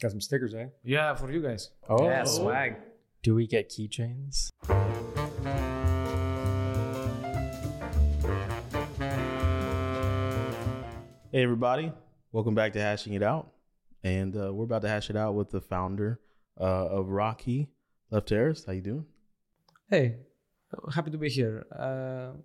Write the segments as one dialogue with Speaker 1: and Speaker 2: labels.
Speaker 1: Got some stickers, eh?
Speaker 2: Yeah, for you guys.
Speaker 3: Oh,
Speaker 4: Yeah, swag.
Speaker 3: do we get keychains?
Speaker 5: Hey, everybody. Welcome back to Hashing It Out. And uh, we're about to hash it out with the founder uh, of Rotki, Left Terrace. How you doing?
Speaker 2: Hey, happy to be here. Uh,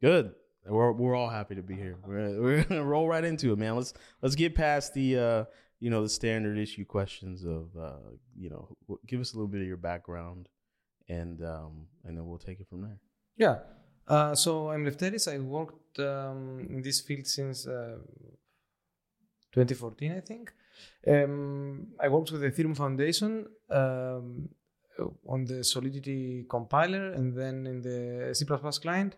Speaker 5: Good. We're, we're all happy to be here. We're, we're gonna roll right into it, man. Let's let's get past the uh, you know the standard issue questions of uh, you know give us a little bit of your background, and um, and then we'll take it from there.
Speaker 2: yeah. Uh, so I'm Lefteris. I worked um, in this field since uh, 2014, I think. Um, I worked with the Ethereum Foundation um, on the Solidity compiler and then in the C++ client.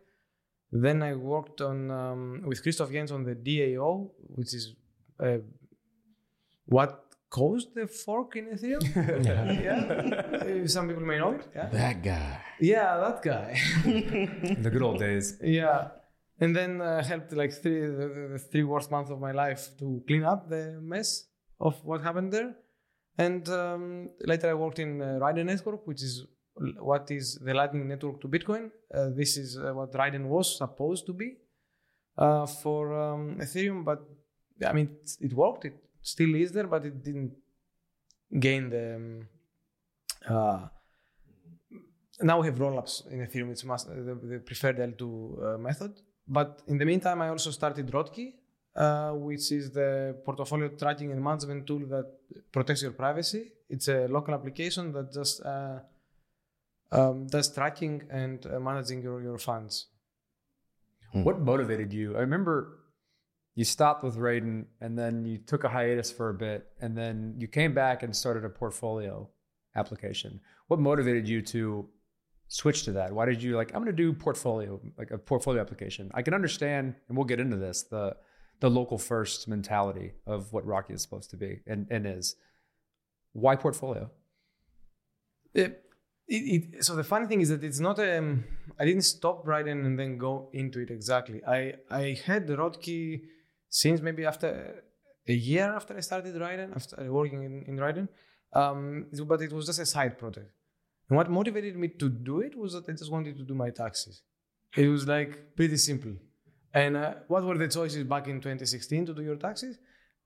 Speaker 2: Then I worked on um, with Christoph Jentzsch on the DAO, which is what caused the fork in Ethereum. yeah. Some people may know it. Yeah.
Speaker 5: That guy.
Speaker 2: Yeah, that guy.
Speaker 1: The good old days.
Speaker 2: yeah. And then uh, helped like three the, the- the three worst months of my life to clean up the mess of what happened there. And um, later I worked in uh, Raiden Network, which is what is the Lightning Network to Bitcoin. Uh, this is uh, what Raiden was supposed to be uh, for um, Ethereum, but I mean it, it worked. It still is there, but it didn't gain the. Um, uh, now we have rollups in Ethereum. It's must, the, the preferred L2 uh, method. But in the meantime, I also started Rotki, uh, which is the portfolio tracking and management tool that protects your privacy. It's a local application that just uh, um, does tracking and uh, managing your, your funds.
Speaker 1: What motivated you? I remember you stopped with Raiden and then you took a hiatus for a bit and then you came back and started a portfolio application. What motivated you to switch to that? Why did you like I'm going to do portfolio, like a portfolio application? I can understand and we'll get into this, the the local first mentality of what Rotki is supposed to be and, and is. Why portfolio?
Speaker 2: It, it, it, so the funny thing is that it's not um, I didn't stop Raiden and then go into it exactly. I I had the Rotki since maybe after a year after I started Raiden, after working in, in Raiden. Um, but it was just a side project. And what motivated me to do it was that I just wanted to do my taxes. It was like pretty simple. And uh, what were the choices back in 2016 to do your taxes?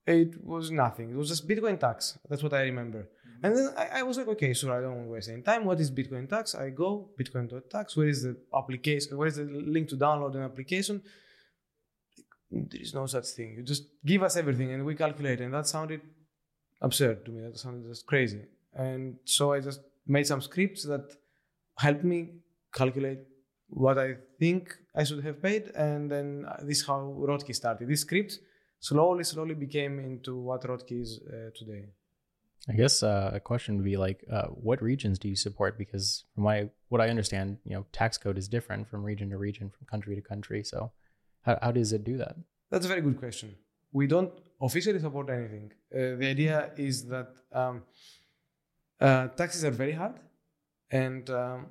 Speaker 2: It was nothing. It was just Bitcoin tax. That's what I remember. And then I, I was like, okay, sure, I don't want to waste any time. What is Bitcoin tax? I go Bitcoin.tax. Where is the application? Where is the link to download an application? There is no such thing. You just give us everything and we calculate. And that sounded absurd to me. That sounded just crazy. And so I just made some scripts that helped me calculate what I think I should have paid. And then uh, this is how Rotki started. This script slowly, slowly became into what Rotki is uh, today.
Speaker 3: I guess uh, a question would be like, uh, what regions do you support? Because from my what I understand, you know, tax code is different from region to region, from country to country. So, how, how does it do that?
Speaker 2: That's a very good question. We don't officially support anything. Uh, the idea is that um, uh, taxes are very hard, and um,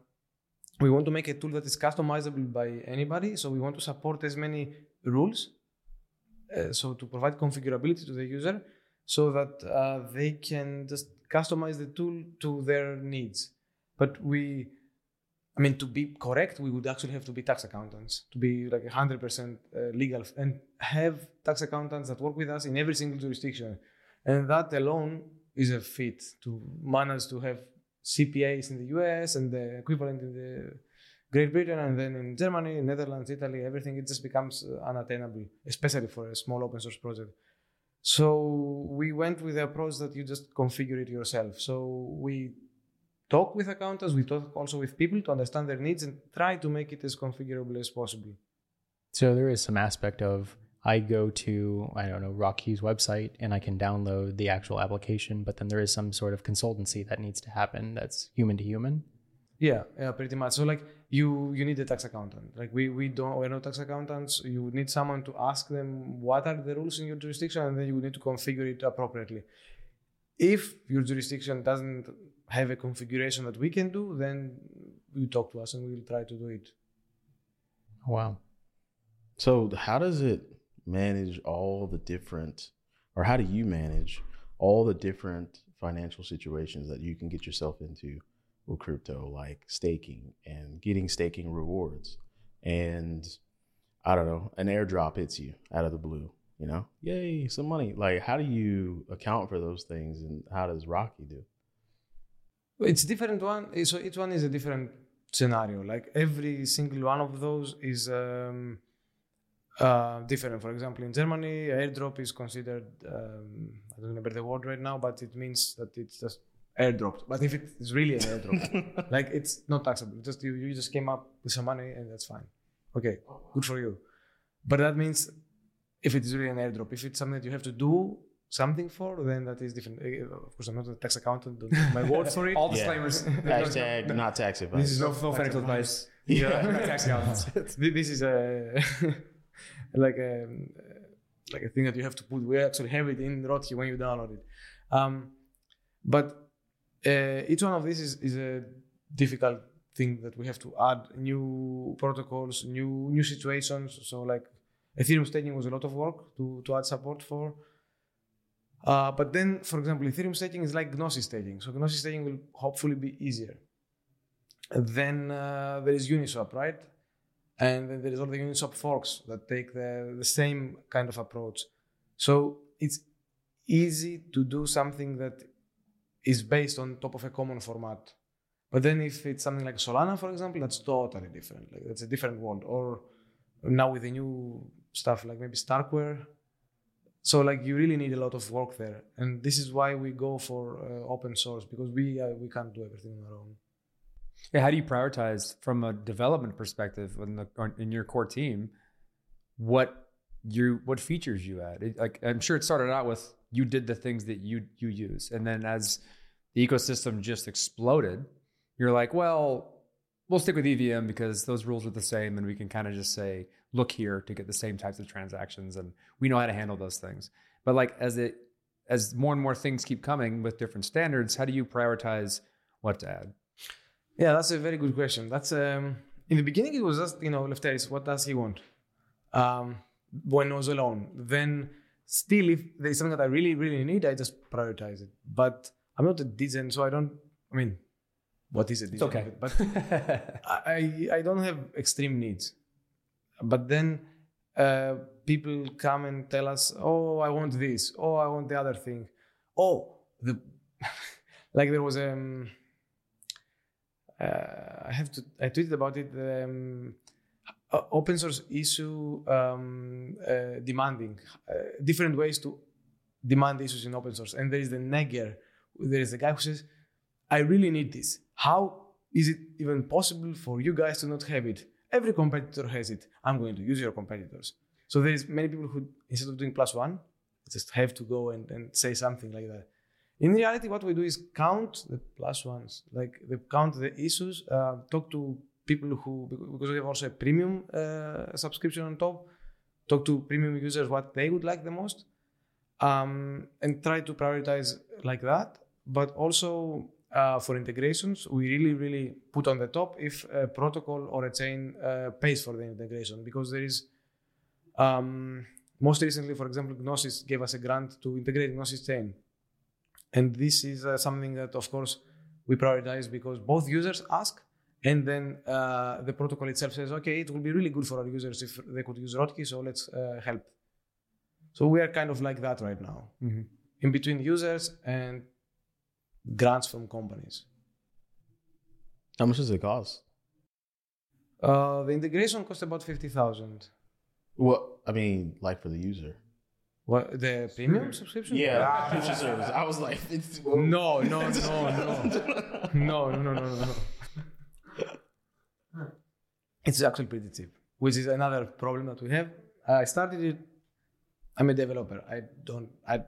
Speaker 2: we want to make a tool that is customizable by anybody. So we want to support as many rules, uh, so to provide configurability to the user, so that uh, they can just customize the tool to their needs. But we I mean, to be correct, we would actually have to be tax accountants to be like 100% uh, legal and have tax accountants that work with us in every single jurisdiction. And that alone is a feat to manage to have CPAs in the US and the equivalent in the Great Britain and then in Germany, Netherlands, Italy, everything. It just becomes uh, unattainable, especially for a small open source project. So we went with the approach that you just configure it yourself. So we talk with accountants, we talk also with people to understand their needs and try to make it as configurable as possible.
Speaker 3: So there is some aspect of I go to I don't know Rotki's website and I can download the actual application, but then there is some sort of consultancy that needs to happen that's human to human.
Speaker 2: Yeah, yeah, pretty much. So like you you need a tax accountant. Like we we don't we're not tax accountants. You need someone to ask them what are the rules in your jurisdiction, and then you would need to configure it appropriately. If your jurisdiction doesn't have a configuration that we can do, then you talk to us and we will try to do it.
Speaker 3: Wow.
Speaker 5: So how does it manage all the different, or how do you manage all the different financial situations that you can get yourself into with crypto, like staking and getting staking rewards. And I don't know, an airdrop hits you out of the blue, you know, yay, some money. Like, how do you account for those things and how does Rotki do?
Speaker 2: It's different one. So each one is a different scenario. Like every single one of those is um, uh, different. For example, in Germany, airdrop is considered. Um, I don't remember the word right now, but it means that it's just airdropped. But if it's really an airdrop, like it's not taxable. Just you, you just came up with some money and that's fine. Okay, good for you. But that means if it is really an airdrop, if it's something that you have to do something for, then that is different. Uh, Of course, I'm not a tax accountant. Don't take my word for it.
Speaker 1: All
Speaker 5: Yeah.
Speaker 1: disclaimers.
Speaker 5: Hashtag not tax advice.
Speaker 2: This is
Speaker 1: no, no financial
Speaker 2: advice.
Speaker 1: advice.
Speaker 2: Yeah.
Speaker 1: Not tax accountants.
Speaker 2: This is a like a like a thing that you have to put. We actually have it in Rotki when you download it. Um, but uh, each one of these is, is a difficult thing that we have to add new protocols, new new situations. So like Ethereum staking was a lot of work to to add support for. Uh, but then, for example, Ethereum staking is like Gnosis staking. So Gnosis staking will hopefully be easier. Then uh, there is Uniswap, right? And then there is all the Uniswap forks that take the, the same kind of approach. So it's easy to do something that is based on top of a common format. But then if it's something like Solana, for example, that's totally different. Like that's a different world. Or now with the new stuff like maybe Starkware. So like you really need a lot of work there, and this is why we go for uh, open source because we uh, we can't do everything on our own.
Speaker 1: Yeah, how do you prioritize from a development perspective in the in your core team? What you what features you add? It, like I'm sure it started out with you did the things that you you use, and then as the ecosystem just exploded, you're like, well, we'll stick with EVM because those rules are the same, and we can kind of just say, look here to get the same types of transactions, and we know how to handle those things. But like as it as more and more things keep coming with different standards, how do you prioritize what to add?
Speaker 2: Yeah, that's a very good question. That's um, in the beginning it was just you know Lefteris, what does he want? Um, when I was alone, then still if there's something that I really really need, I just prioritize it. But I'm not a decent so I don't. I mean, what is it? degen?
Speaker 1: okay.
Speaker 2: but I I don't have extreme needs. But then uh, people come and tell us, "Oh, I want this. Oh, I want the other thing. Oh, the like there was um, uh, I have to I tweeted about it. Um, open source issue um, uh, demanding uh, different ways to demand issues in open source, and there is the negger. There is a guy who says, "I really need this. How is it even possible for you guys to not have it? Every competitor has it. I'm going to use your competitors." So there is many people who instead of doing plus one, just have to go and, and say something like that. In reality, what we do is count the plus ones, like they count the issues, uh, talk to people who, because we have also a premium uh, subscription on top, talk to premium users what they would like the most, um, and try to prioritize like that. But also uh, for integrations, we really, really put on the top if a protocol or a chain uh, pays for the integration, because there is. Um, most recently, for example, Gnosis gave us a grant to integrate Gnosis chain. And this is uh, something that, of course, we prioritize because both users ask, and then uh, the protocol itself says, okay, it will be really good for our users if they could use Rotki, so let's uh, help. So we are kind of like that right now,
Speaker 1: Mm-hmm.
Speaker 2: in between users and grants from companies.
Speaker 5: How much does it cost?
Speaker 2: Uh, the integration cost about 50,000.
Speaker 5: What I mean, like for the user.
Speaker 2: What, the premium subscription?
Speaker 5: Yeah, future service. I was like, it's,
Speaker 2: No, no, no, no. no, no, no, no, no. It's actually pretty cheap, which is another problem that we have. I started it. I'm a developer. I don't. I.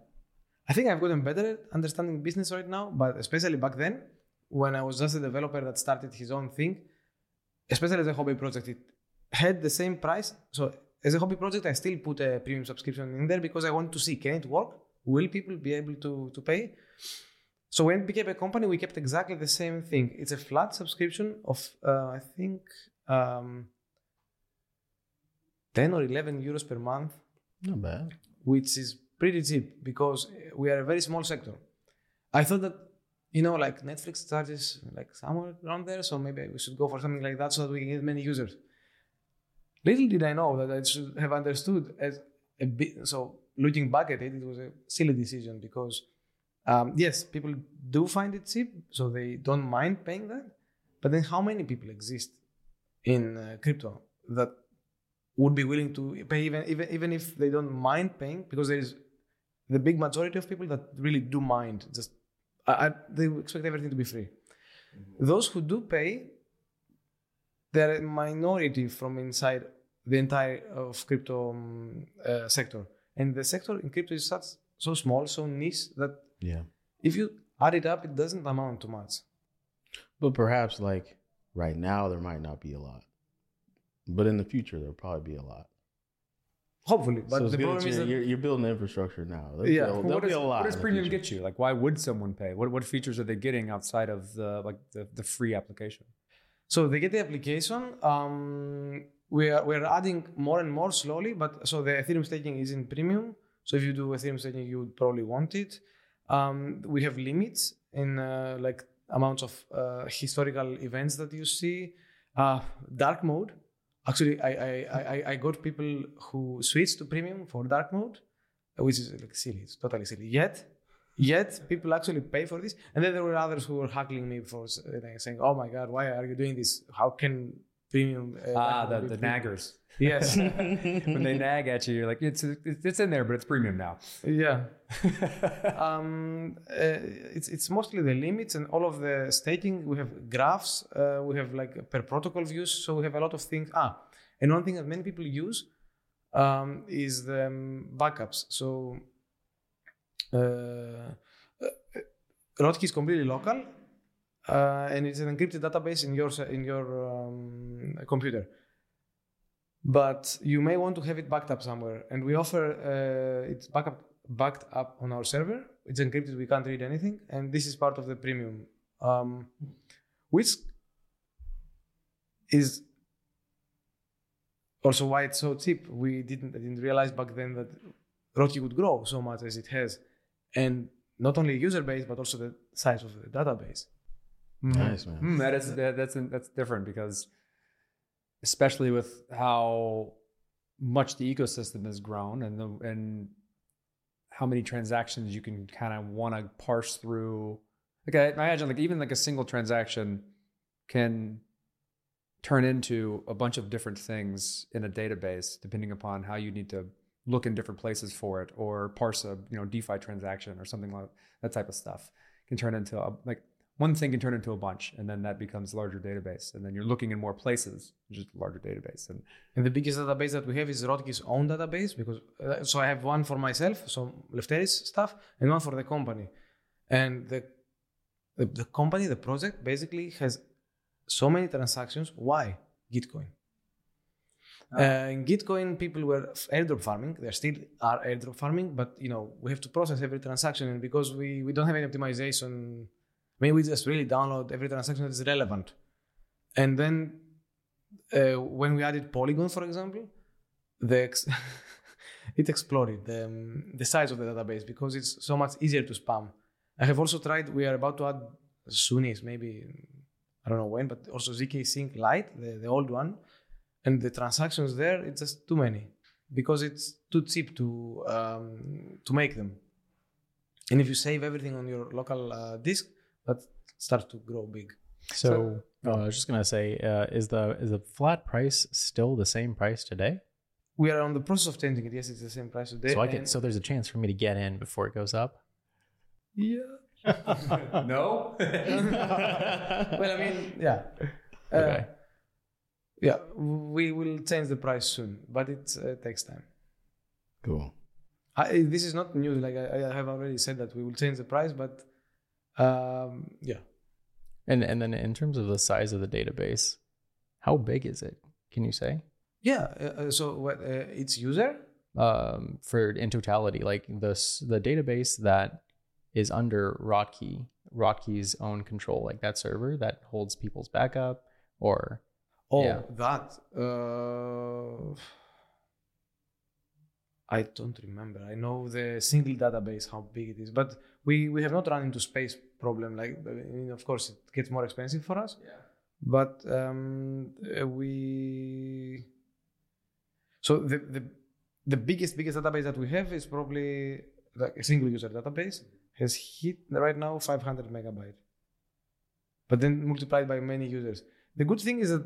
Speaker 2: I think I've gotten better at understanding business right now, but especially back then, when I was just a developer that started his own thing, especially as a hobby project, it had the same price. So as a hobby project, I still put a premium subscription in there because I want to see can it work? Will people be able to to pay? So when it became a company, we kept exactly the same thing. It's a flat subscription of uh, I think um, ten or eleven euros per month,
Speaker 5: not bad.
Speaker 2: which is pretty cheap because we are a very small sector. I thought that you know, like Netflix charges like somewhere around there, so maybe we should go for something like that so that we can get many users. Little did I know that I should have understood as a bit. So looking back at it, it was a silly decision because um, yes, people do find it cheap, so they don't mind paying that. But then, how many people exist in uh, crypto that would be willing to pay even even even if they don't mind paying? Because there is the big majority of people that really do mind. Just I, I, they expect everything to be free. Those who do pay, they're a minority from inside the entire of crypto um, uh, sector. And the sector in crypto is such so small, so niche that
Speaker 5: Yeah.
Speaker 2: if you add it up, it doesn't amount to much.
Speaker 5: But perhaps like right now there might not be a lot. But in the future there'll probably be a lot.
Speaker 2: Hopefully, but
Speaker 5: so
Speaker 2: the problem
Speaker 5: that
Speaker 2: is
Speaker 5: you're,
Speaker 2: that
Speaker 5: you're, you're building infrastructure now. There'll
Speaker 2: Yeah.
Speaker 5: be a,
Speaker 2: Well,
Speaker 5: there'll
Speaker 1: what
Speaker 5: be
Speaker 1: does,
Speaker 5: a lot.
Speaker 1: what does
Speaker 5: the
Speaker 1: premium get you? Like, why would someone pay? What what features are they getting outside of the like the, the free application?
Speaker 2: So they get the application. Um, we are we're adding more and more slowly, but so the Ethereum staking is in premium. So if you do Ethereum staking, you would probably want it. Um, we have limits in uh, like amounts of uh, historical events that you see. Uh, dark mode. Actually, I, I I I got people who switched to premium for dark mode, which is like silly. It's totally silly. Yet Yet people actually pay for this, and then there were others who were heckling me for uh, saying, "Oh my God, why are you doing this? How can premium?" Uh,
Speaker 1: Ah, the, the
Speaker 2: premium?"
Speaker 1: naggers.
Speaker 2: Yes,
Speaker 1: when they nag at you, you're like, it's it's in there, but it's premium now.
Speaker 2: yeah. Um, uh, it's it's mostly the limits and all of the staking. We have graphs. Uh, we have like per protocol views. So we have a lot of things. Ah, and one thing that many people use um, is the um, backups. So uh, Rotki is completely local, uh, and it's an encrypted database in your in your um, computer. But you may want to have it backed up somewhere, and we offer uh, it's backup backed up on our server. It's encrypted; we can't read anything, and this is part of the premium, um, which is also why it's so cheap. We didn't I didn't realize back then that Rotki would grow so much as it has, and not only user base but also the size of the database.
Speaker 5: Nice man.
Speaker 1: Mm, that is that, that's that's different because, especially with how much the ecosystem has grown and the and how many transactions you can kind of want to parse through. Like I imagine, like even like a single transaction can turn into a bunch of different things in a database, depending upon how you need to look in different places for it, or parse a you know DeFi transaction or something like that type of stuff can turn into a, like one thing can turn into a bunch, and then that becomes a larger database, and then you're looking in more places, just a larger database, and
Speaker 2: And the biggest database that we have is Rotki's own database because uh, so I have one for myself, so Lefteris stuff, and one for the company. And the, the the company, the project, basically has so many transactions. Why Gitcoin? Uh, in Gitcoin, people were airdrop farming. There still are airdrop farming, but you know we have to process every transaction, and because we we don't have any optimization, maybe we just really download every transaction that is relevant, and then uh, when we added Polygon, for example, the ex- it exploded the, um, the size of the database because it's so much easier to spam. I have also tried. We are about to add Sunis, maybe I don't know when, but also zk Sync Lite, the, the old one, and the transactions there it's just too many because it's too cheap to um, to make them. And if you save everything on your local uh, disk, that starts to grow big.
Speaker 3: So, uh, I was just gonna say, uh, is the is the flat price still the same price today?
Speaker 2: We are on the process of changing it. Yes, it's the same price today.
Speaker 3: So I can. So there's a chance for me to get in before it goes up.
Speaker 2: Yeah.
Speaker 1: no.
Speaker 2: well, I mean, yeah. Uh,
Speaker 3: Okay.
Speaker 2: Yeah, we will change the price soon, but it uh, takes time.
Speaker 5: Cool.
Speaker 2: I, this is not news. Like I, I have already said that we will change the price, but um, yeah.
Speaker 3: And and then in terms of the size of the database, how big is it? Can you say?
Speaker 2: Yeah. Uh, uh, so what? Uh, its user.
Speaker 3: Um, for in totality, like the s- the database that is under Rotki, Rotki's own control, like that server that holds people's backup, or
Speaker 2: Oh,
Speaker 3: Yeah.
Speaker 2: that. Uh, I don't remember. I know the single database how big it is, but we we have not run into space problem. Like, I mean, of course, it gets more expensive for us.
Speaker 1: Yeah.
Speaker 2: But um, uh, we so the, the the biggest biggest database that we have is probably like a single user database has hit right now 500 megabyte, but then multiplied by many users. The good thing is that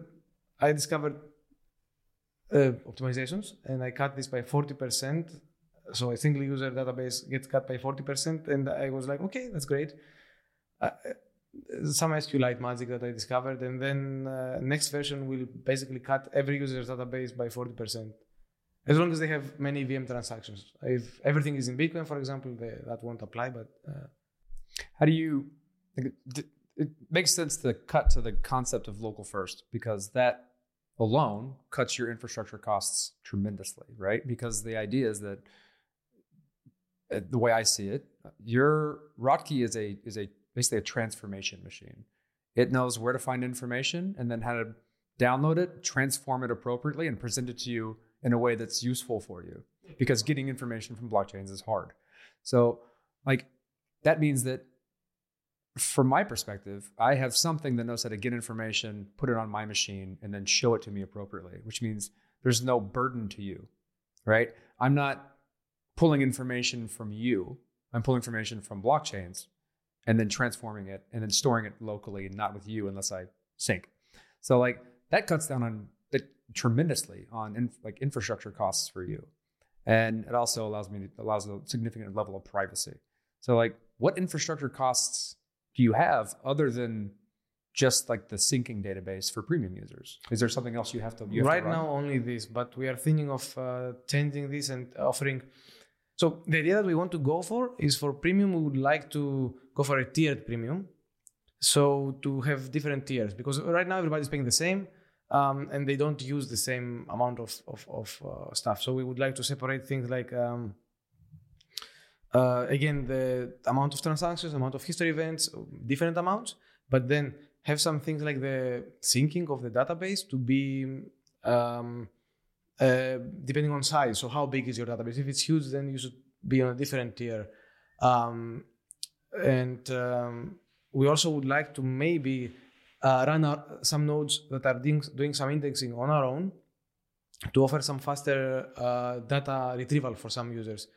Speaker 2: I discovered uh, optimizations and I cut this by 40%. So a single user database gets cut by 40%. And I was like, okay, that's great. Uh, some SQLite magic that I discovered. And then uh, next version will basically cut every user's database by 40%. As long as they have many VM transactions. If everything is in Bitcoin, for example, they, that won't apply. But uh,
Speaker 1: How do you? It makes sense to cut to the concept of local first because that alone cuts your infrastructure costs tremendously, right? Because the idea is that Uh, the way I see it, your Rotki is a is a basically a transformation machine. It knows where to find information and then how to download it, transform it appropriately, and present it to you in a way that's useful for you. Because getting information from blockchains is hard. So, like, that means that from my perspective, I have something that knows how to get information, put it on my machine, and then show it to me appropriately, which means there's no burden to you, right? I'm not pulling information from you. I'm pulling information from blockchains and then transforming it and then storing it locally, not with you unless I sync. So like that cuts down on tremendously on in, like infrastructure costs for you, and it also allows me to, allows a significant level of privacy. So like, what infrastructure costs do you have other than just like the syncing database for premium users? Is there something else you have to you have
Speaker 2: right
Speaker 1: run?
Speaker 2: now only this, but we are thinking of uh, changing this and offering. So the idea that we want to go for is for premium. We would like to go for a tiered premium, so to have different tiers because right now everybody's paying the same, um, and they don't use the same amount of of, of uh, stuff. So we would like to separate things like. Um, uh, again, the amount of transactions, amount of history events, different amounts, but then have some things like the syncing of the database to be um, uh, depending on size. So how big is your database? If it's huge, then you should be on a different tier. Um, and um, we also would like to maybe uh, run our, some nodes that are doing, doing some indexing on our own to offer some faster uh, data retrieval for some users.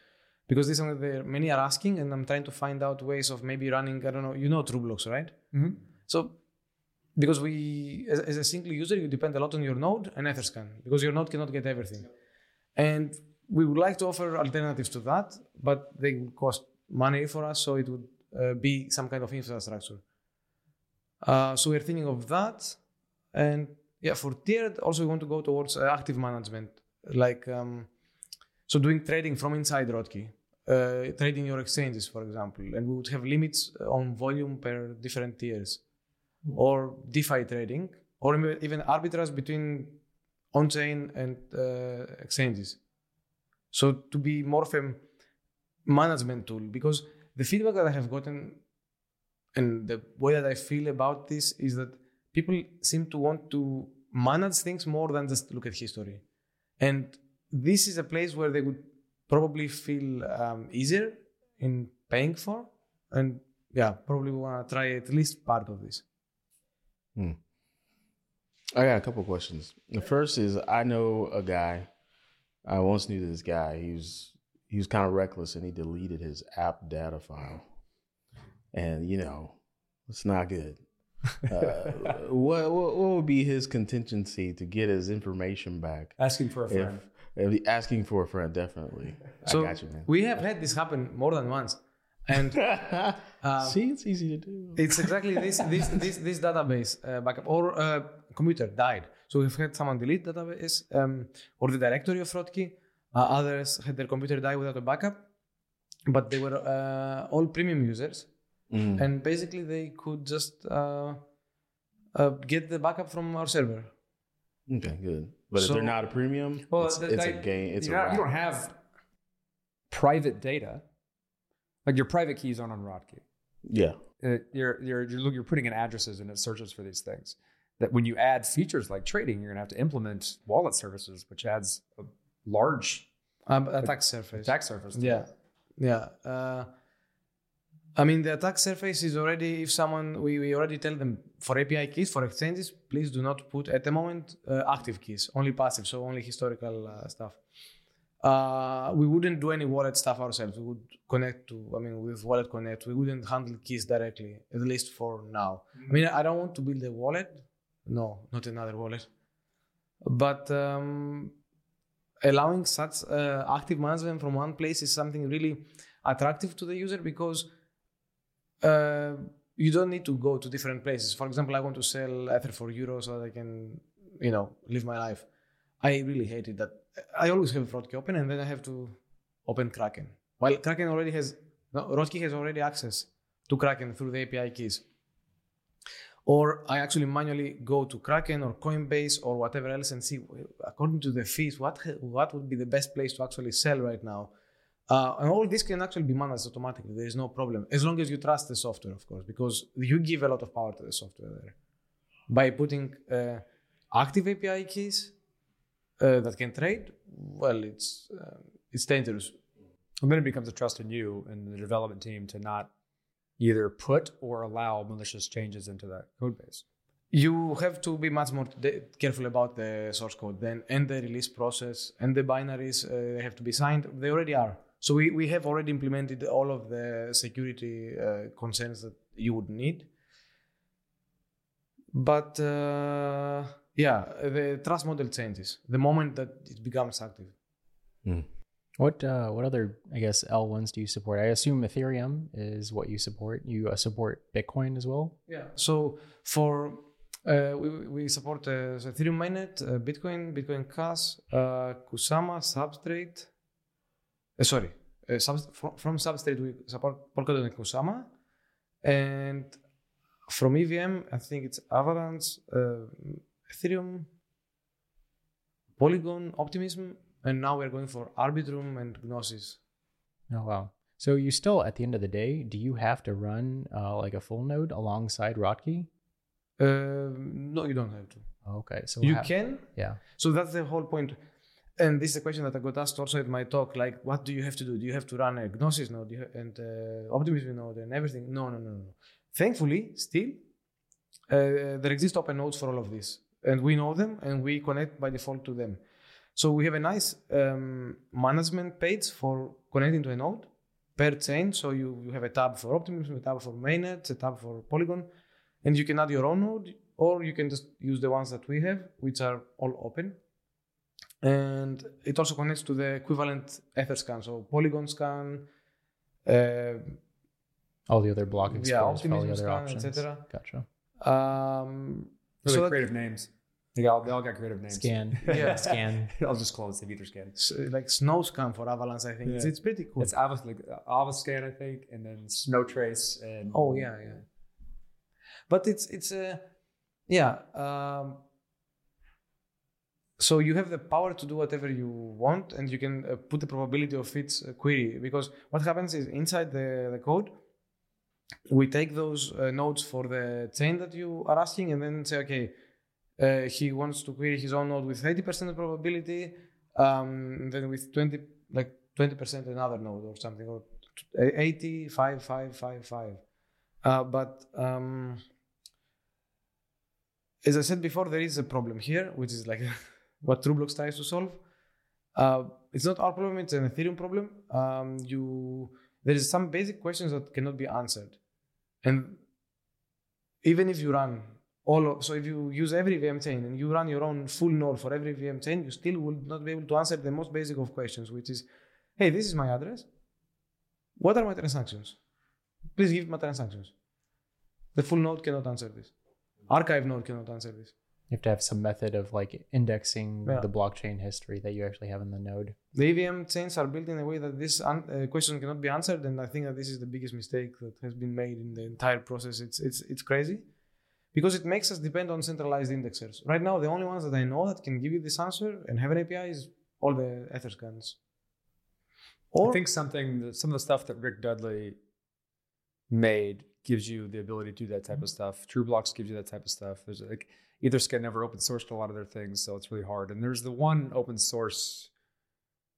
Speaker 2: Because this is something that many are asking, and I'm trying to find out ways of maybe running. I don't know. You know TrueBlocks, right?
Speaker 1: Mhm.
Speaker 2: So because we as, as a single user you depend a lot on your node and etherscan because your node cannot get everything. And we would like to offer alternatives to that but they would cost money for us so it would uh, be some kind of infrastructure. Uh, so we're thinking of that. And yeah for tiered also we want to go towards uh, active management. Like um, so doing trading from inside Rotki uh, trading your exchanges for example. And we would have limits on volume per different tiers or DeFi trading, or even arbitrage between on-chain and uh, exchanges. So to be more of a management tool, because the feedback that I have gotten and the way that I feel about this is that people seem to want to manage things more than just look at history, and this is a place where they would probably feel um, easier in paying for, and yeah, probably want to try at least part of this.
Speaker 5: I got a couple questions. The first is I know a guy. I once knew this guy. He was he was kind of reckless and he deleted his app data file, and you know it's not good. Uh, what, what what would be his contingency to get his information back?
Speaker 1: Asking for a
Speaker 5: If,
Speaker 1: friend.
Speaker 5: if asking for a friend, definitely.
Speaker 2: So
Speaker 5: I got you, man.
Speaker 2: we have had this happen more than once, and uh,
Speaker 5: See, it's easy to do.
Speaker 2: it's exactly this this this, this database uh, backup or uh, computer died. So we've had someone delete database um, or the directory of Rotki. Uh, others had their computer die without a backup, but they were uh, all premium users,
Speaker 5: Mm.
Speaker 2: and basically they could just uh, uh, get the backup from our server.
Speaker 5: Okay, good. But if they're not a premium,
Speaker 1: Well,
Speaker 5: it's,
Speaker 1: the-
Speaker 5: it's a game. It's a
Speaker 1: You're not- you don't have private data. Like your private keys aren't on Rotki.
Speaker 5: yeah.
Speaker 1: Uh, you're, you're, you're, you're putting in addresses and it searches for these things. That when you add features like trading, you're going to have to implement wallet services, which adds a large
Speaker 2: Um, attack surface.
Speaker 1: Attack surface.
Speaker 2: Yeah, yeah. Uh, I mean, the attack surface is already. If someone, we, we already tell them for API keys for exchanges, please do not put at the moment uh, active keys, only passive, so only historical uh, stuff. Uh, we wouldn't do any wallet stuff ourselves. We would connect to, I mean, with Wallet Connect, we wouldn't handle keys directly, at least for now. I mean, I don't want to build a wallet. No, not another wallet. But um, allowing such uh, active management from one place is something really attractive to the user because uh, you don't need to go to different places. For example, I want to sell Ether for euros so that I can, you know, live my life. I really hated that. I always have Rotki open and then I have to open Kraken. While Kraken already has, no, Rotki has already access to Kraken through the API keys. Or I actually manually go to Kraken or Coinbase or whatever else and see, according to the fees, what, what would be the best place to actually sell right now. Uh, and all this can actually be managed automatically. There is no problem. As long as you trust the software, of course, because you give a lot of power to the software there. By putting uh, active API keys uh, that can trade, well, it's uh, it's dangerous.
Speaker 1: And then it becomes a trust in you and the development team to not either put or allow malicious changes into that code base.
Speaker 2: You have to be much more de- careful about the source code then and the release process and the binaries. Uh, have to be signed. They already are. So we, we have already implemented all of the security uh, concerns that you would need. But uh, yeah, the trust model changes the moment that it becomes active.
Speaker 5: Mm.
Speaker 3: What uh, what other I guess L ones do you support? I assume Ethereum is what you support. You uh, support Bitcoin as well.
Speaker 2: Yeah. So for uh, we, we support uh, Ethereum mainnet, uh, Bitcoin, Bitcoin Cash, uh, Kusama, Substrate. Uh, sorry, uh, sub- from, from Substrate we support Polkadot and Kusama, and from EVM I think it's Avalanche, uh, Ethereum, Polygon, Optimism, and now we're going for Arbitrum and Gnosis.
Speaker 3: Oh wow. So you still at the end of the day, do you have to run uh, like a full node alongside Rotki?
Speaker 2: Uh, no, you don't have to.
Speaker 3: Okay, so
Speaker 2: You
Speaker 3: ha-
Speaker 2: can,
Speaker 3: yeah.
Speaker 2: So that's the whole point. And this is a question that I got asked also at my talk. Like, what do you have to do? Do you have to run a Gnosis node and uh, Optimism node and everything? No, no, no, no. Thankfully, still, uh, there exist open nodes for all of this, and we know them, and we connect by default to them. So we have a nice um, management page for connecting to a node per chain. So you, you have a tab for Optimism, a tab for mainnet, a tab for Polygon, and you can add your own node, or you can just use the ones that we have, which are all open and it also connects to the equivalent Etherscan, so Polygon scan, uh,
Speaker 3: All the other block
Speaker 2: Yeah,
Speaker 3: all the other
Speaker 2: scan,
Speaker 3: options.
Speaker 2: etc.
Speaker 3: Gotcha.
Speaker 2: um,
Speaker 1: Really
Speaker 2: so that-
Speaker 1: creative names. They all, they all got creative names.
Speaker 3: Scan.
Speaker 2: Yeah.
Speaker 3: Scan.
Speaker 1: I'll just close the Ether scan.
Speaker 2: s- like snow scan for Avalanche, I think it's, it's pretty cool.
Speaker 1: It's Avas, like Avascan, I think, and then Snow Trace and
Speaker 2: oh yeah, yeah. But it's it's a uh, yeah. Um, so you have the power to do whatever you want, and you can uh, put the probability of its uh, query. Because what happens is inside the, the code, we take those uh, nodes for the chain that you are asking, and then say, okay, uh, he wants to query his own node with 80% probability, um, then with 20, like 20% another node or something, or 80, 5, 5, 5, 5. Uh, but um, as I said before, there is a problem here, which is like what TrueBlocks tries to solve. Uh, it's not our problem; it's an Ethereum problem. Um, you there is some basic questions that cannot be answered, and even if you run all, of, so if you use every VM chain and you run your own full node for every VM chain, you still will not be able to answer the most basic of questions, which is, hey, this is my address. What are my transactions? Please give my transactions. The full node cannot answer this. Archive node cannot answer this.
Speaker 3: You have to have some method of like indexing
Speaker 2: Yeah.
Speaker 3: the blockchain history that you actually have in the node.
Speaker 2: The EVM chains are built in a way that this un- uh, question cannot be answered, and I think that this is the biggest mistake that has been made in the entire process. It's it's it's crazy because it makes us depend on centralized indexers. Right now, the only ones that I know that can give you this answer and have an API is all the Etherscans. Or
Speaker 1: I think something, that- some of the stuff that Rick Dudley made gives you the ability to do that type of stuff. TrueBlocks gives you that type of stuff. There's like Etherscan never open sourced a lot of their things, so it's really hard. And there's the one open source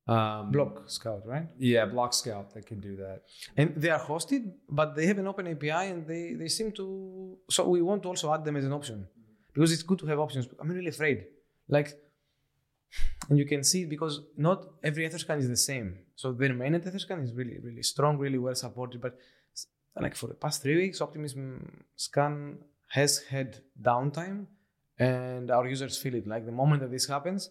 Speaker 1: Um,
Speaker 2: Block Scout, right?
Speaker 1: Yeah, Block Scout that can do that.
Speaker 2: And they are hosted, but they have an open API and they, they seem to. So we want to also add them as an option because it's good to have options. I'm really afraid. Like, and you can see because not every Etherscan is the same. So their mainnet Etherscan is really, really strong, really well supported. But like for the past three weeks, Optimism Scan has had downtime and our users feel it. Like the moment that this happens,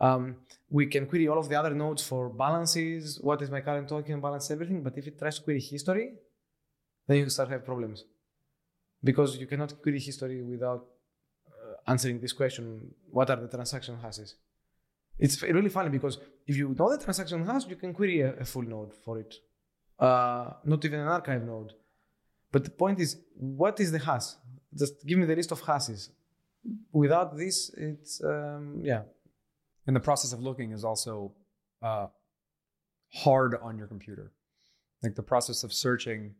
Speaker 2: um, we can query all of the other nodes for balances, what is my current token balance, everything. But if it tries to query history, then you start have problems because you cannot query history without uh, answering this question: What are the transaction hashes? It's really funny because if you know the transaction hash, you can query a, a full node for it, uh, not even an archive node. But the point is, what is the hash? Just give me the list of hashes. Without this, it's um, yeah,
Speaker 1: And the process of looking is also uh, hard on your computer. Like the process of searching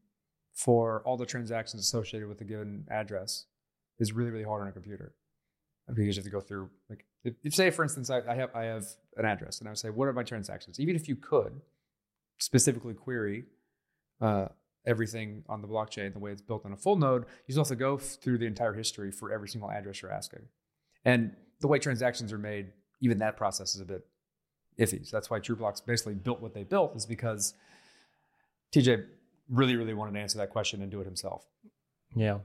Speaker 1: for all the transactions associated with a given address is really, really hard on a computer because you have to go through. Like, if, if say, for instance, I, I have I have an address, and I would say, what are my transactions? Even if you could specifically query uh, everything on the blockchain the way it's built on a full node, you still have to go through the entire history for every single address you're asking. And the way transactions are made, even that process is a bit iffy. So that's why TrueBlocks basically built what they built, is because TJ really, really wanted to answer that question and do it himself.
Speaker 3: Yeah.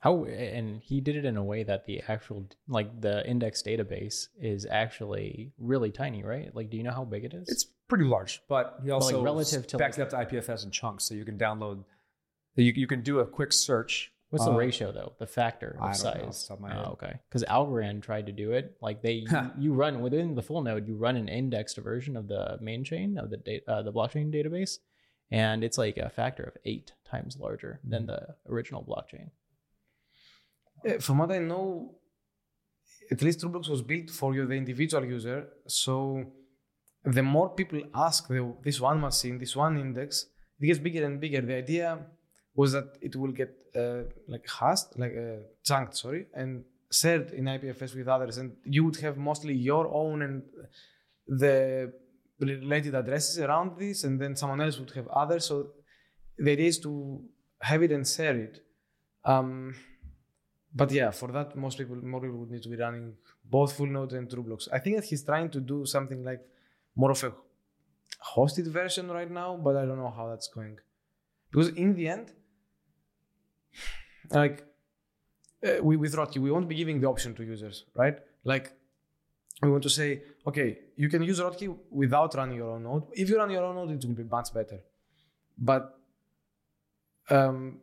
Speaker 3: How and he did it in a way that the actual like the index database is actually really tiny, right? Like, do you know how big it is?
Speaker 1: It's pretty large, but he also
Speaker 3: relative to,
Speaker 1: backs it up to IPFS in chunks, so you can download. You, you can do a quick search.
Speaker 3: What's the
Speaker 1: uh,
Speaker 3: ratio though? The factor of
Speaker 1: I don't know
Speaker 3: size.
Speaker 1: off the top of my
Speaker 3: Oh,
Speaker 1: head.
Speaker 3: okay. Because Algorand tried to do it. Like they, you, you run within the full node, you run an indexed version of the main chain of the data, uh, the blockchain database, and it's like a factor of eight times larger than
Speaker 1: Mm-hmm.
Speaker 3: the original blockchain.
Speaker 2: Uh, From what I know, at least TrueBlocks was built for you, the individual user. So the more people ask the, this one machine, this one index, it gets bigger and bigger. The idea was that it will get uh, like hashed, like uh, chunked, sorry, and shared in IPFS with others, and you would have mostly your own and the related addresses around this, and then someone else would have others. So the idea is to have it and share it. Um, but yeah, for that, most people, more people would need to be running both full nodes and true blocks. I think that he's trying to do something like more of a hosted version right now, but I don't know how that's going. Because in the end, like uh, we with Rotki, we won't be giving the option to users, right? Like we want to say, okay, you can use Rotki without running your own node. If you run your own node, it will be much better. But um,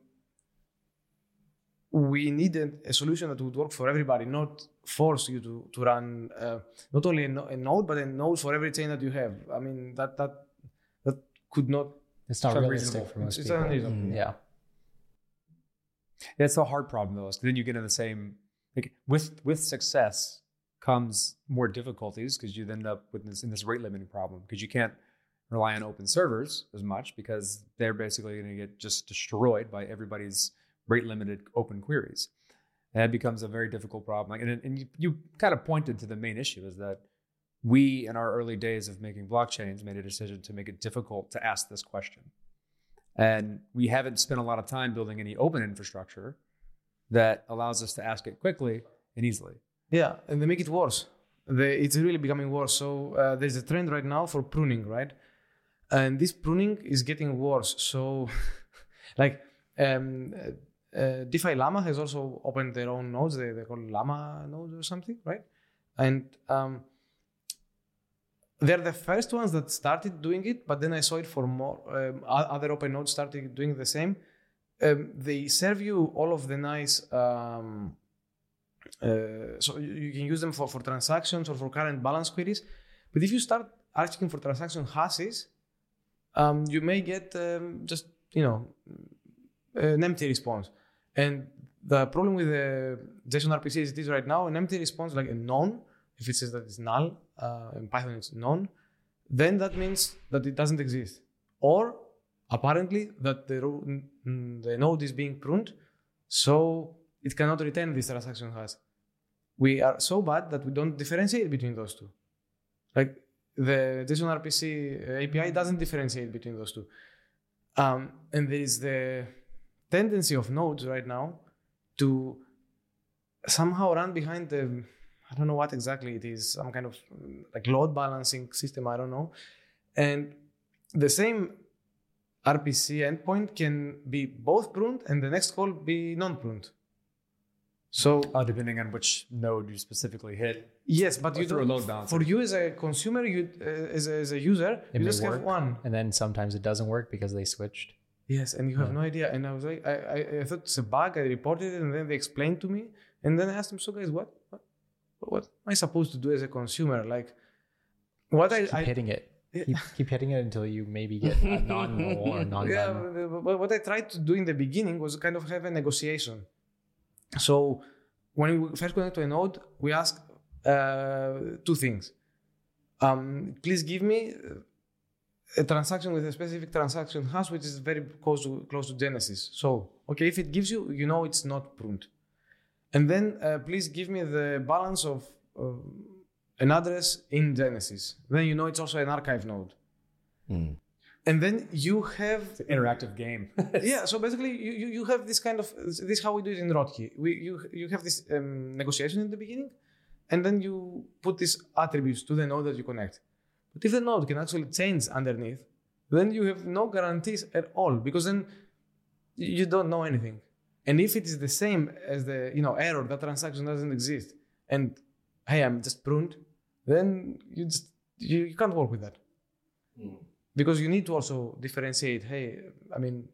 Speaker 2: we need a, a solution that would work for everybody, not force you to, to run uh, not only a, no- a node, but a node for every chain that you have. I mean, that that that could not.
Speaker 3: It's not
Speaker 1: It's
Speaker 3: realistic
Speaker 1: unreasonable.
Speaker 3: for most
Speaker 2: It's
Speaker 3: people.
Speaker 2: unreasonable.
Speaker 3: Yeah.
Speaker 1: Yeah, it's a hard problem though. 'cause then you get in the same like with with success comes more difficulties because you end up with this in this rate limiting problem because you can't rely on open servers as much because they're basically going to get just destroyed by everybody's rate limited open queries. That becomes a very difficult problem. Like, and and you, you kind of pointed to the main issue is that we in our early days of making blockchains made a decision to make it difficult to ask this question. And we haven't spent a lot of time building any open infrastructure that allows us to ask it quickly and easily.
Speaker 2: Yeah, and they make it worse. They, it's really becoming worse. So uh, there's a trend right now for pruning, right? And this pruning is getting worse. So, like, um, uh, uh, DeFi Llama has also opened their own nodes. They, they call Llama nodes or something, right? And um, they're the first ones that started doing it, but then I saw it for more. Um, other open nodes started doing the same. Um, they serve you all of the nice. Um, uh, so you, can use them for, for transactions or for current balance queries. But if you start asking for transaction hashes, um, you may get um, just you know an empty response. And the problem with the JSON RPC as it is right now, an empty response like a none, if it says that it's null, uh, in Python it's none, then that means that it doesn't exist. Or apparently that the, the node is being pruned, so it cannot return this transaction hash. We are so bad that we don't differentiate between those two. Like the JSON RPC API doesn't differentiate between those two. Um, and there is the tendency of nodes right now to somehow run behind the I don't know what exactly it is, some kind of like load balancing system, I don't know. And the same RPC endpoint can be both pruned and the next call be non-pruned. So
Speaker 1: Uh, depending on which node you specifically hit.
Speaker 2: yes, but you don't,
Speaker 1: load balancer.
Speaker 2: for you as a consumer, you uh, as, a, as a user,
Speaker 3: It
Speaker 2: you just have one.
Speaker 3: And then sometimes it doesn't work because they switched.
Speaker 2: Yes, and you have
Speaker 3: Yeah.
Speaker 2: no idea. And I was like, I, I, I thought it's a bug. I reported it, and then they explained to me. And then I asked them, so guys, what, what, what am I supposed to do as a consumer? Like, what I,
Speaker 3: Keep
Speaker 2: I
Speaker 3: hitting it.
Speaker 2: Yeah.
Speaker 3: Keep, keep hitting it until you maybe get a non-null or non
Speaker 2: yeah, but what I tried to do in the beginning was kind of have a negotiation. So when we first connect to a node, we ask uh, two things. Um, please give me a transaction with a specific transaction hash, which is very close to close to Genesis. So okay, if it gives you, you know it's not pruned. And then uh, please give me the balance of uh, an address in Genesis. Then you know it's also an archive node.
Speaker 5: Mm.
Speaker 2: And then you have
Speaker 1: It's an interactive game.
Speaker 2: yeah so basically you, you, you have this kind of this is how we do it in Rotki. we you you have this um, negotiation in the beginning and then you put these attributes to the node that you connect but if the node can actually change underneath then you have no guarantees at all because then you don't know anything and if it is the same as the you know error that transaction doesn't exist and hey i'm just pruned then you just you, you can't work with that hmm. because you need to also differentiate hey i mean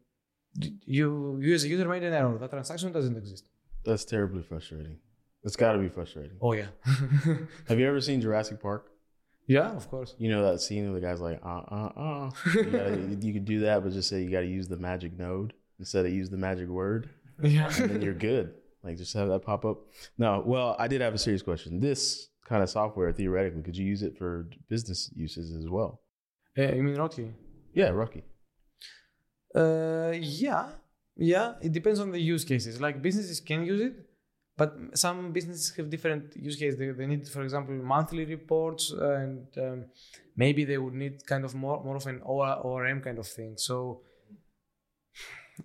Speaker 2: you you as a user made an error that transaction doesn't exist
Speaker 5: That's terribly frustrating. It's got to be frustrating.
Speaker 2: oh yeah
Speaker 5: Have you ever seen Jurassic Park?
Speaker 2: Yeah of course
Speaker 5: You know that scene where the guy's like, uh, uh, uh. You, gotta, you could do that, but just say you got to use the magic node instead of use the magic word,
Speaker 2: yeah
Speaker 5: and then you're good. Like just have that pop up. No, well, I did have a serious question. This kind of software, theoretically, could you use it for business uses as well?
Speaker 2: uh, you mean Rotki?
Speaker 5: Yeah, Rotki.
Speaker 2: Uh, yeah, yeah. It depends on the use cases. Like businesses can use it, but some businesses have different use cases. They, they need, for example, monthly reports, and um, maybe they would need kind of more more of an ORM kind of thing. So,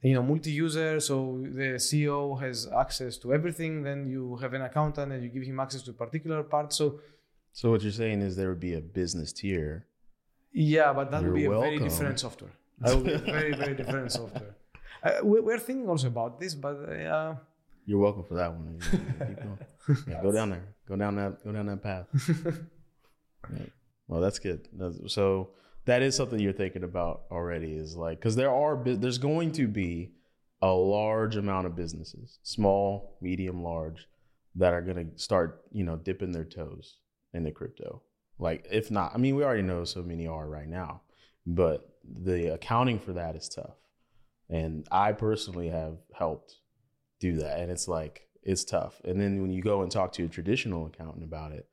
Speaker 2: you know, multi-user. So the CEO has access to everything. Then you have an accountant, and you give him access to a particular part. So
Speaker 5: So what you're saying is there would be a business tier.
Speaker 2: Yeah, but that
Speaker 5: You're
Speaker 2: would be a very different software. That would be a very, very different software. Uh, we, we're thinking also about this, but uh,
Speaker 5: You're welcome for that one. Yeah, go down there. Go down that. Go down that path. Right. Well, that's good. That's- So that is something you're thinking about already. Is like because there are there's going to be a large amount of businesses, small, medium, large, that are going to start you know dipping their toes into crypto. Like if not, I mean we already know so many are right now, but the accounting for that is tough. And I personally have helped do that, and it's like it's tough. And then when you go and talk to a traditional accountant about it,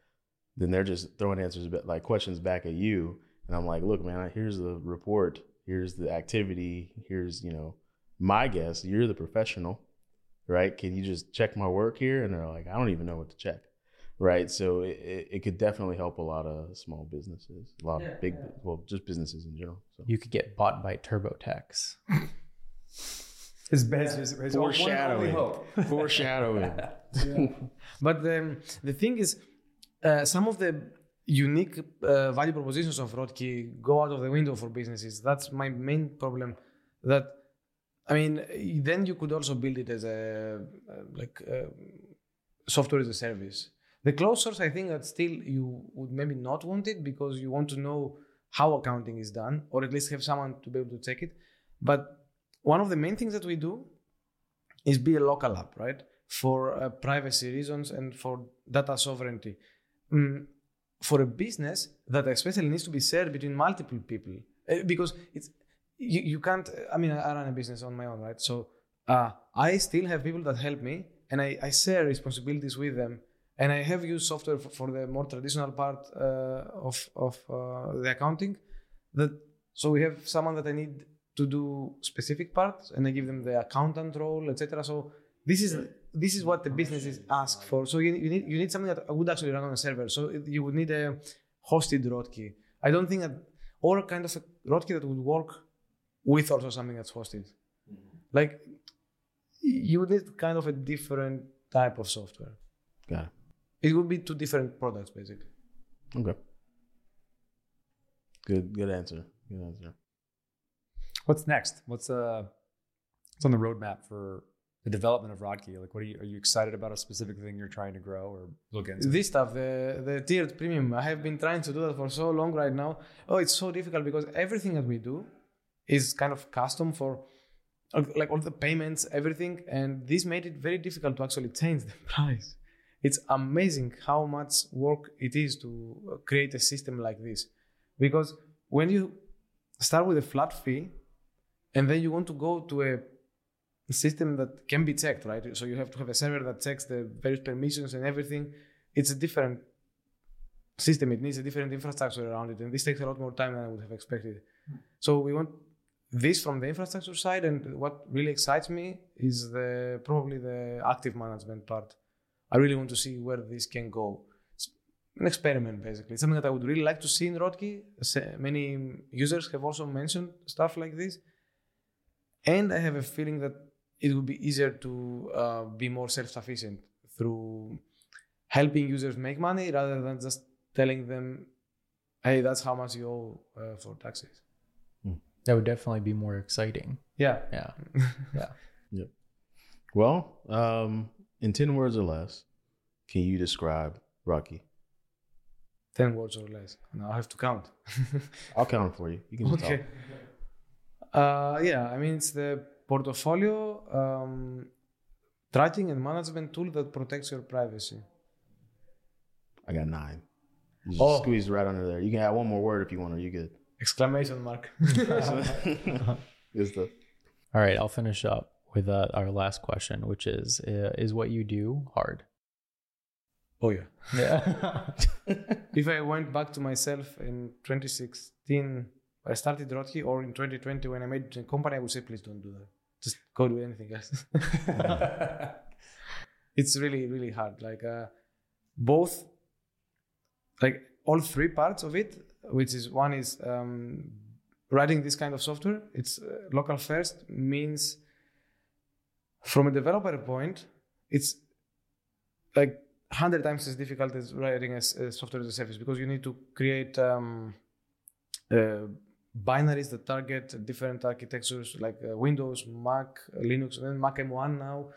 Speaker 5: then they're just throwing answers ba- like questions back at you. And i'm like look man here's the report. Here's the activity. Here's you know my guess. You're the professional right? Can you just check my work here? And they're like i don't even know what to check right? So it, it, it could definitely help a lot of small businesses a lot of big well just businesses in general so.
Speaker 3: You could get bought by TurboTax.
Speaker 1: His, his, his, his
Speaker 5: Foreshadowing.
Speaker 1: hope.
Speaker 5: foreshadowing
Speaker 2: but um, the thing is, uh, some of the unique uh, value propositions of Rotki go out of the window for businesses. That's my main problem. That I mean, then you could also build it as a uh, like uh, software as a service. The closed source, I think that still you would maybe not want it because you want to know how accounting is done, or at least have someone to be able to check it. But one of the main things that we do is be a local app, right? For uh, privacy reasons and for data sovereignty. Mm, for a business, that especially needs to be shared between multiple people Uh, because it's you, you can't. I mean, I run a business on my own, right? So uh, I still have people that help me, and I, I share responsibilities with them. And I have used software for, for the more traditional part uh, of of uh, the accounting. That so we have someone that I need to do specific parts, and I give them the accountant role, etc. So this is this is what the businesses ask for. So you, you need you need something that would actually run on a server. So it- you would need a hosted Rotki. I don't think that or kind of a Rotki that would work with also something that's hosted. Mm-hmm. Like you would need kind of a different type of software.
Speaker 5: It.
Speaker 2: It would be two different products basically.
Speaker 5: Okay. Good. Good answer. Good answer.
Speaker 1: What's next? What's uh what's on the roadmap for the development of Rotki? Like, what are you are you excited about a specific thing you're trying to grow or look into?
Speaker 2: This stuff, the the tiered premium, I have been trying to do that for so long right now. Oh, it's so difficult because everything that we do is kind of custom for like all the payments, everything, and this made it very difficult to actually change the price. It's amazing how much work it is to uh, create a system like this, because when you start with a flat fee, and then you want to go to a system that can be checked, right? So you have to have a server that checks the various permissions and everything. It's a different system. It needs a different infrastructure around it, and this takes a lot more time than I would have expected. So we want this from the infrastructure side, and what really excites me is the probably the active management part. I really want to see where this can go. It's an experiment, basically. It's something that I would really like to see in Rotki. Many users have also mentioned stuff like this, and I have a feeling that it would be easier to uh, be more self-sufficient through helping users make money rather than just telling them, "Hey, that's how much you owe uh, for taxes."
Speaker 3: That would definitely be more exciting.
Speaker 2: Yeah.
Speaker 3: Yeah. Yeah. Yep.
Speaker 5: Well, um, in ten words or less, can you describe Rotki?
Speaker 2: Ten words or less. Now I have to count.
Speaker 5: I'll count for you. You can just
Speaker 2: okay. Uh, yeah, I mean it's the portfolio um, tracking and management tool that protects your privacy.
Speaker 5: I got nine. You just
Speaker 2: Oh.
Speaker 5: squeeze right under there. You can add one more word if you want, or you good.
Speaker 2: Exclamation mark.
Speaker 5: Good stuff.
Speaker 3: All right, I'll finish up with uh, our last question, which is uh, is what you do hard?
Speaker 2: oh yeah.
Speaker 3: Yeah.
Speaker 2: If I went back to myself in 2016, I started Rotki, or in 2020 when I made the company, I would say, please don't do that. Just go do anything else. it's really, really hard. Like uh, both, like all three parts of it, which is one is um, writing this kind of software. It's uh, local first means from a developer point, it's like 100 times as difficult as writing a software as a service because you need to create um, uh, binaries that target different architectures like uh, Windows, Mac, Linux, and then Mac M1 now.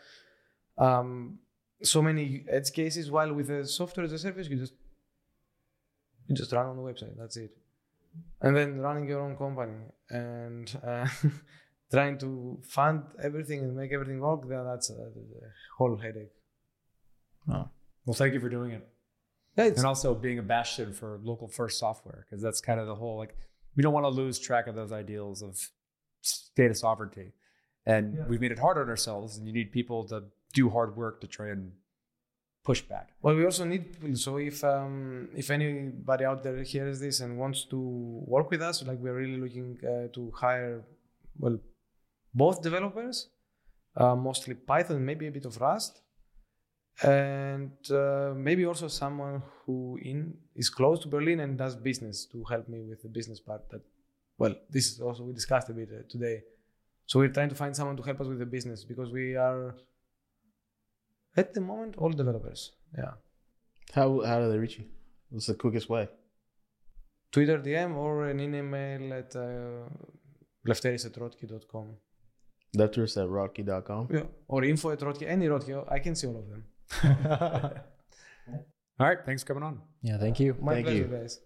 Speaker 2: Um, so many edge cases. While with a software as a service, you just you just run on the website. That's it. And then running your own company and uh, trying to fund everything and make everything work, then that's a, a whole headache.
Speaker 3: oh.
Speaker 1: well, thank you for doing it.
Speaker 2: Yeah,
Speaker 1: and also being a bastion for local first software because that's kind of the whole like we don't want to lose track of those ideals of data sovereignty and
Speaker 2: Yeah.
Speaker 1: we've made it hard on ourselves and you need people to do hard work to try and push back
Speaker 2: Well, we also need people. So if um, if anybody out there hears this and wants to work with us, like we're really looking uh, to hire, well, both developers, uh, mostly Python, maybe a bit of Rust, and uh, maybe also someone who in is close to Berlin and does business to help me with the business part. That, well, this is also we discussed a bit uh, today. So we're trying to find someone to help us with the business because we are at the moment all developers. Yeah.
Speaker 5: How how do they reach you? What's the quickest way?
Speaker 2: Twitter DM or an email at uh, lefteris at rotki.com.
Speaker 5: Lefteris at rotki.com.
Speaker 2: Yeah. Or info at rotki. Any rotki. I can see all of them.
Speaker 1: all right thanks for coming on
Speaker 3: yeah, thank you.
Speaker 2: My
Speaker 5: Thank
Speaker 2: pleasure,
Speaker 5: you.
Speaker 2: guys.